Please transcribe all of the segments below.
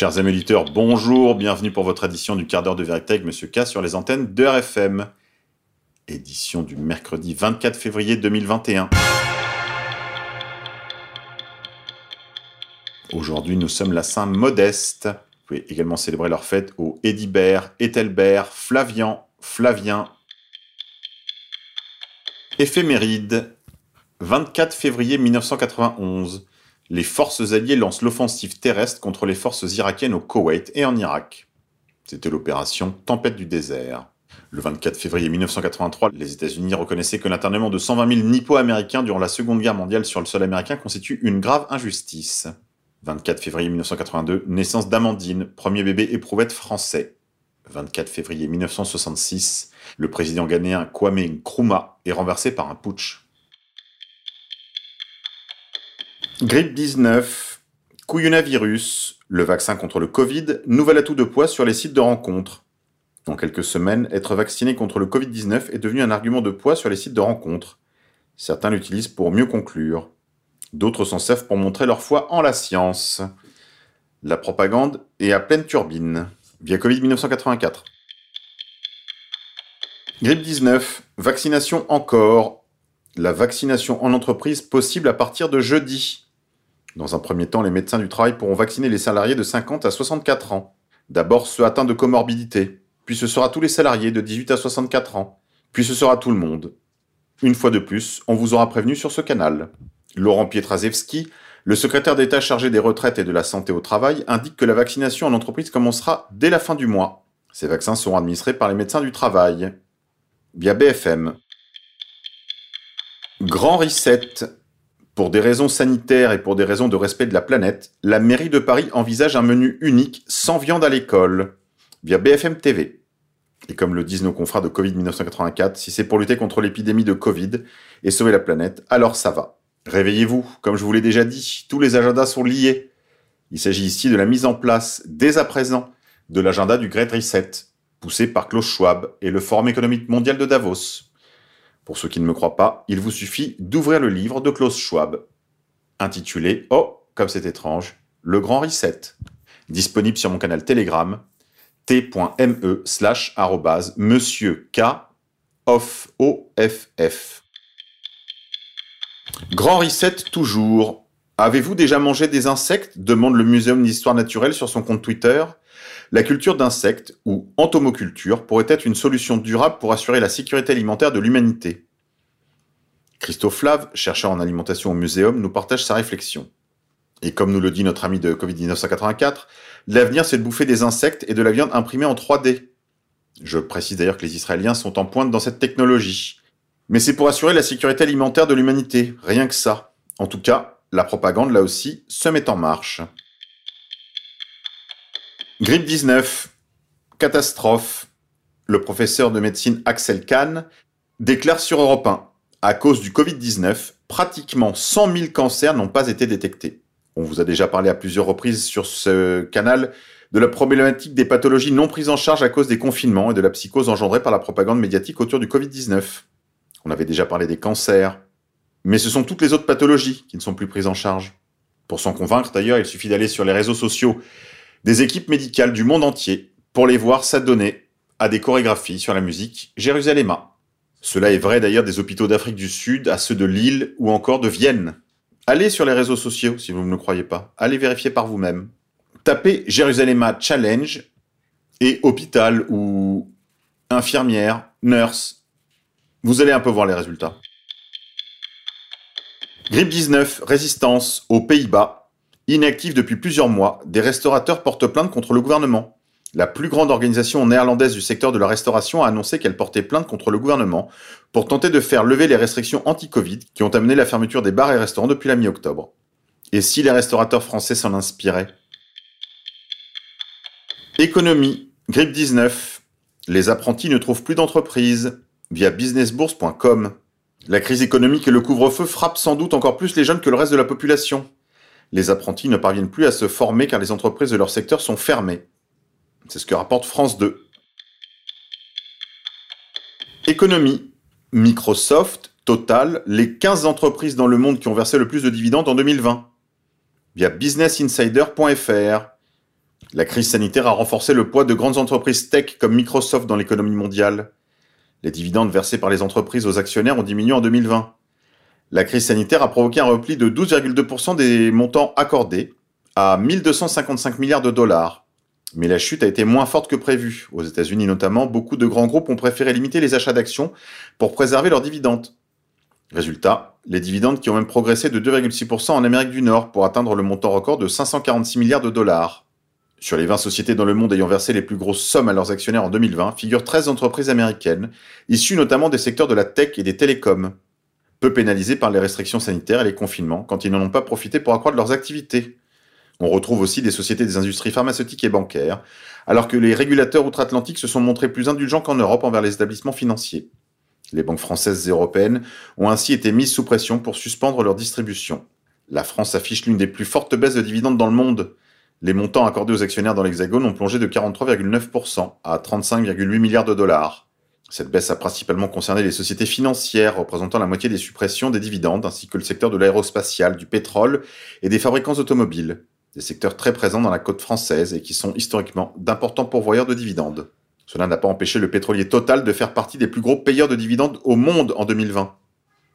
Chers amis auditeurs, bonjour, bienvenue pour votre édition du quart d'heure de vérité avec Monsieur K sur les antennes de RFM. Édition du mercredi 24 février 2021. Aujourd'hui, nous sommes la Saint Modeste. Vous pouvez également célébrer leur fête au Édibert, Ethelbert, Flavian, Flavien. Éphéméride. 24 février 1991 les forces alliées lancent l'offensive terrestre contre les forces irakiennes au Koweït et en Irak. C'était l'opération Tempête du désert. Le 24 février 1983, les États-Unis reconnaissaient que l'internement de 120 000 nippo-américains durant la Seconde Guerre mondiale sur le sol américain constitue une grave injustice. 24 février 1982, naissance d'Amandine, premier bébé éprouvette français. 24 février 1966, le président ghanéen Kwame Nkrumah est renversé par un putsch. Grippe 19, couillonavirus, le vaccin contre le Covid, nouvel atout de poids sur les sites de rencontres. En quelques semaines, être vacciné contre le Covid-19 est devenu un argument de poids sur les sites de rencontres. Certains l'utilisent pour mieux conclure. D'autres s'en servent pour montrer leur foi en la science. La propagande est à pleine turbine. Via Covid 1984. Grippe 19, vaccination encore. La vaccination en entreprise possible à partir de jeudi. Dans un premier temps, les médecins du travail pourront vacciner les salariés de 50 à 64 ans. D'abord ceux atteints de comorbidité, puis ce sera tous les salariés de 18 à 64 ans, puis ce sera tout le monde. Une fois de plus, on vous aura prévenu sur ce canal. Laurent Pietraszewski, le secrétaire d'État chargé des retraites et de la santé au travail, indique que la vaccination en entreprise commencera dès la fin du mois. Ces vaccins seront administrés par les médecins du travail. Via BFM. Grand Reset, pour des raisons sanitaires et pour des raisons de respect de la planète, la mairie de Paris envisage un menu unique sans viande à l'école, via BFM TV. Et comme le disent nos confrères de Covid 1984, si c'est pour lutter contre l'épidémie de Covid et sauver la planète, alors ça va. Réveillez-vous, comme je vous l'ai déjà dit, tous les agendas sont liés. Il s'agit ici de la mise en place, dès à présent, de l'agenda du Great Reset, poussé par Klaus Schwab et le Forum économique mondial de Davos. Pour ceux qui ne me croient pas, il vous suffit d'ouvrir le livre de Klaus Schwab, intitulé Oh, comme c'est étrange, Le Grand Reset, disponible sur mon canal Telegram, t.me slash monsieur K off OFF. Grand Reset toujours. Avez-vous déjà mangé des insectes? Demande le Muséum d'histoire naturelle sur son compte Twitter. La culture d'insectes, ou entomoculture, pourrait être une solution durable pour assurer la sécurité alimentaire de l'humanité. Christophe Lave, chercheur en alimentation au muséum, nous partage sa réflexion. Et comme nous le dit notre ami de Covid-1984, l'avenir c'est de bouffer des insectes et de la viande imprimée en 3D. Je précise d'ailleurs que les Israéliens sont en pointe dans cette technologie. Mais c'est pour assurer la sécurité alimentaire de l'humanité, rien que ça. En tout cas, la propagande là aussi se met en marche. Grippe 19, catastrophe. Le professeur de médecine Axel Kahn déclare sur Europe 1 à cause du Covid-19, pratiquement 100 000 cancers n'ont pas été détectés. On vous a déjà parlé à plusieurs reprises sur ce canal de la problématique des pathologies non prises en charge à cause des confinements et de la psychose engendrée par la propagande médiatique autour du Covid-19. On avait déjà parlé des cancers. Mais ce sont toutes les autres pathologies qui ne sont plus prises en charge. Pour s'en convaincre d'ailleurs, il suffit d'aller sur les réseaux sociaux des équipes médicales du monde entier pour les voir s'adonner à des chorégraphies sur la musique Jérusalemma. Cela est vrai d'ailleurs des hôpitaux d'Afrique du Sud à ceux de Lille ou encore de Vienne. Allez sur les réseaux sociaux si vous ne le croyez pas. Allez vérifier par vous-même. Tapez Jérusalemma Challenge et hôpital ou infirmière, nurse. Vous allez un peu voir les résultats. Grippe 19, résistance aux Pays-Bas Inactifs depuis plusieurs mois, des restaurateurs portent plainte contre le gouvernement. La plus grande organisation néerlandaise du secteur de la restauration a annoncé qu'elle portait plainte contre le gouvernement pour tenter de faire lever les restrictions anti-Covid qui ont amené la fermeture des bars et restaurants depuis la mi-octobre. Et si les restaurateurs français s'en inspiraient? Économie, grippe 19. Les apprentis ne trouvent plus d'entreprise via businessbourse.com. La crise économique et le couvre-feu frappent sans doute encore plus les jeunes que le reste de la population les apprentis ne parviennent plus à se former car les entreprises de leur secteur sont fermées. C'est ce que rapporte France 2. Économie. Microsoft, Total, les 15 entreprises dans le monde qui ont versé le plus de dividendes en 2020. Via businessinsider.fr. La crise sanitaire a renforcé le poids de grandes entreprises tech comme Microsoft dans l'économie mondiale. Les dividendes versés par les entreprises aux actionnaires ont diminué en 2020. La crise sanitaire a provoqué un repli de 12,2% des montants accordés à 1255 milliards de dollars. Mais la chute a été moins forte que prévu. Aux États-Unis notamment, beaucoup de grands groupes ont préféré limiter les achats d'actions pour préserver leurs dividendes. Résultat, les dividendes qui ont même progressé de 2,6% en Amérique du Nord pour atteindre le montant record de 546 milliards de dollars. Sur les 20 sociétés dans le monde ayant versé les plus grosses sommes à leurs actionnaires en 2020 figurent 13 entreprises américaines, issues notamment des secteurs de la tech et des télécoms peu pénalisés par les restrictions sanitaires et les confinements quand ils n'en ont pas profité pour accroître leurs activités. On retrouve aussi des sociétés des industries pharmaceutiques et bancaires, alors que les régulateurs outre-Atlantique se sont montrés plus indulgents qu'en Europe envers les établissements financiers. Les banques françaises et européennes ont ainsi été mises sous pression pour suspendre leur distribution. La France affiche l'une des plus fortes baisses de dividendes dans le monde. Les montants accordés aux actionnaires dans l'Hexagone ont plongé de 43,9% à 35,8 milliards de dollars. Cette baisse a principalement concerné les sociétés financières représentant la moitié des suppressions des dividendes, ainsi que le secteur de l'aérospatial, du pétrole et des fabricants automobiles, des secteurs très présents dans la côte française et qui sont historiquement d'importants pourvoyeurs de dividendes. Cela n'a pas empêché le pétrolier Total de faire partie des plus gros payeurs de dividendes au monde en 2020.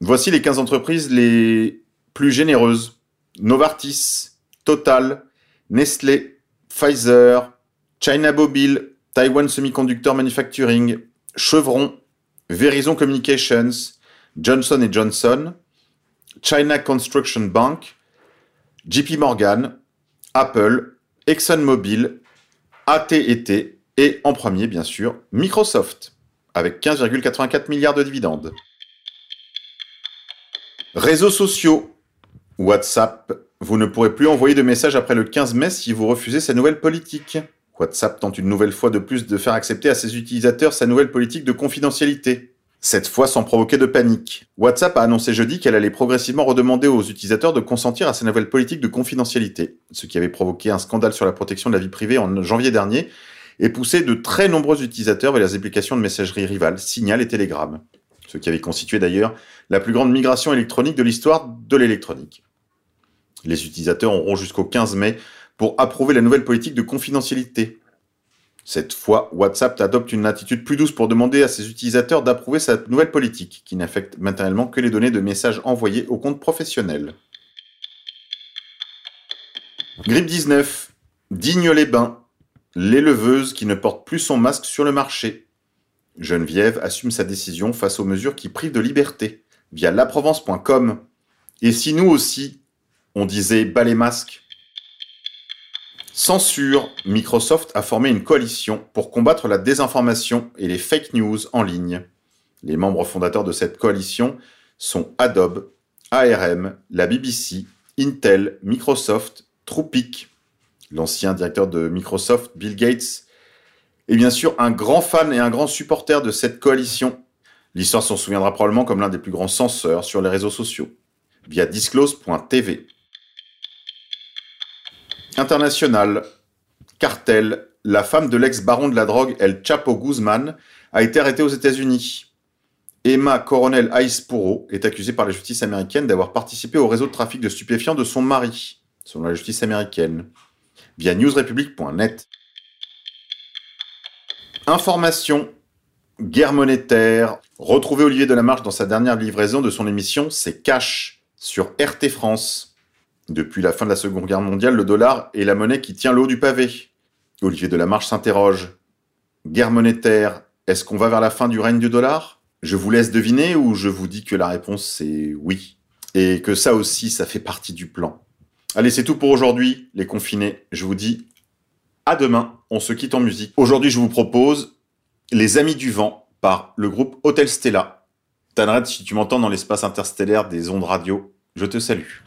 Voici les 15 entreprises les plus généreuses. Novartis, Total, Nestlé, Pfizer, China Mobile, Taiwan Semiconductor Manufacturing, Chevron, Verizon Communications, Johnson Johnson, China Construction Bank, JP Morgan, Apple, ExxonMobil, AT&T et en premier bien sûr Microsoft avec 15,84 milliards de dividendes. Réseaux sociaux. WhatsApp, vous ne pourrez plus envoyer de messages après le 15 mai si vous refusez sa nouvelle politique. WhatsApp tente une nouvelle fois de plus de faire accepter à ses utilisateurs sa nouvelle politique de confidentialité. Cette fois sans provoquer de panique. WhatsApp a annoncé jeudi qu'elle allait progressivement redemander aux utilisateurs de consentir à sa nouvelle politique de confidentialité, ce qui avait provoqué un scandale sur la protection de la vie privée en janvier dernier et poussé de très nombreux utilisateurs vers les applications de messagerie rivales Signal et Telegram, ce qui avait constitué d'ailleurs la plus grande migration électronique de l'histoire de l'électronique. Les utilisateurs auront jusqu'au 15 mai pour approuver la nouvelle politique de confidentialité. Cette fois, WhatsApp adopte une attitude plus douce pour demander à ses utilisateurs d'approuver sa nouvelle politique, qui n'affecte matériellement que les données de messages envoyés au compte professionnel. Grippe 19. Digne-les-Bains. L'éleveuse qui ne porte plus son masque sur le marché. Geneviève assume sa décision face aux mesures qui privent de liberté, via laprovence.com. Et si nous aussi, on disait bas les masques Censure. Microsoft a formé une coalition pour combattre la désinformation et les fake news en ligne. Les membres fondateurs de cette coalition sont Adobe, ARM, la BBC, Intel, Microsoft, Trupic, l'ancien directeur de Microsoft, Bill Gates, et bien sûr un grand fan et un grand supporter de cette coalition. L'histoire s'en souviendra probablement comme l'un des plus grands censeurs sur les réseaux sociaux, via disclose.tv. International. Cartel. La femme de l'ex-baron de la drogue El Chapo Guzman a été arrêtée aux États-Unis. Emma Coronel Aispuro est accusée par la justice américaine d'avoir participé au réseau de trafic de stupéfiants de son mari, selon la justice américaine, via newsrepublic.net. Information. Guerre monétaire. Retrouvez Olivier Delamarche dans sa dernière livraison de son émission C'est Cash sur RT France. Depuis la fin de la Seconde Guerre mondiale, le dollar est la monnaie qui tient l'eau du pavé. Olivier Delamarche s'interroge. Guerre monétaire, est-ce qu'on va vers la fin du règne du dollar? Je vous laisse deviner ou je vous dis que la réponse c'est oui. Et que ça aussi, ça fait partie du plan. Allez, c'est tout pour aujourd'hui, les confinés. Je vous dis à demain. On se quitte en musique. Aujourd'hui, je vous propose Les Amis du Vent par le groupe Hotel Stella. Tanred, si tu m'entends dans l'espace interstellaire des ondes radio, je te salue.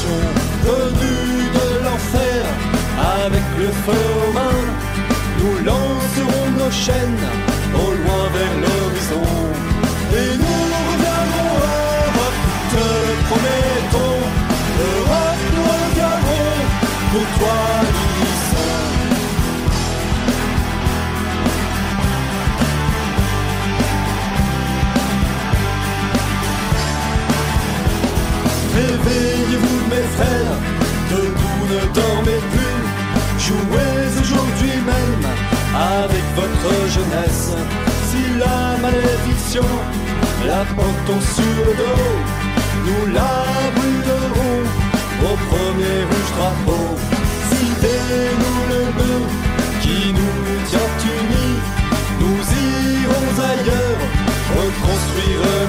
génération venue de l'enfer, avec le feu aux mains, nous lancerons nos chaînes. Réveillez-vous mes frères, debout ne dormez plus, jouez aujourd'hui même avec votre jeunesse. Si la malédiction la portons sur le dos, nous la brûlerons au premier rouge drapeau. Si nous le nœud qui nous tient unis, nous irons ailleurs reconstruire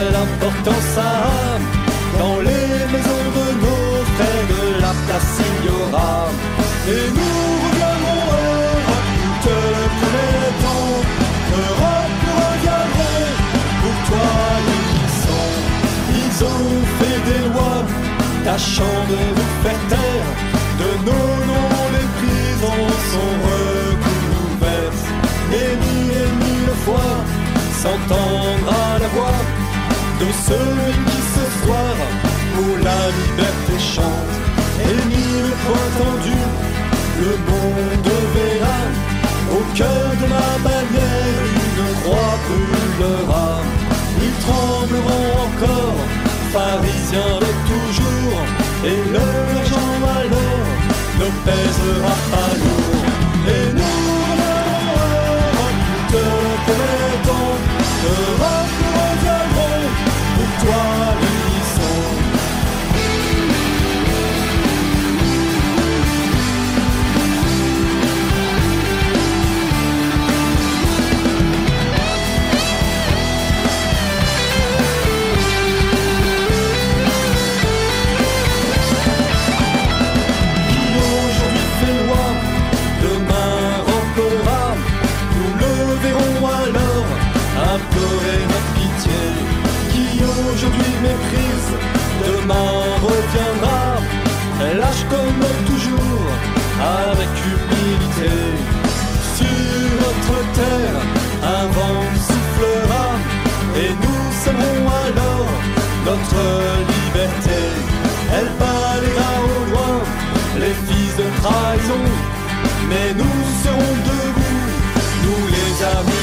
quelle importance dans les maisons de nos frères de la place. Et nous reviendrons nous te le promettons. Europe, nous reviendrons pour toi l'unisson. Ils ont fait des lois, tâchant de nous faire ceux qui ce soir pour la liberté chantent. Et mille fois tendu, le monde verra au cœur de ma bannière une croix brûlera. Ils trembleront encore, pharisiens de toujours, et leur Jean alors ne pèsera pas notre liberté. Elle bat les au loin, les fils de trahison. Mais nous serons debout, nous les amis.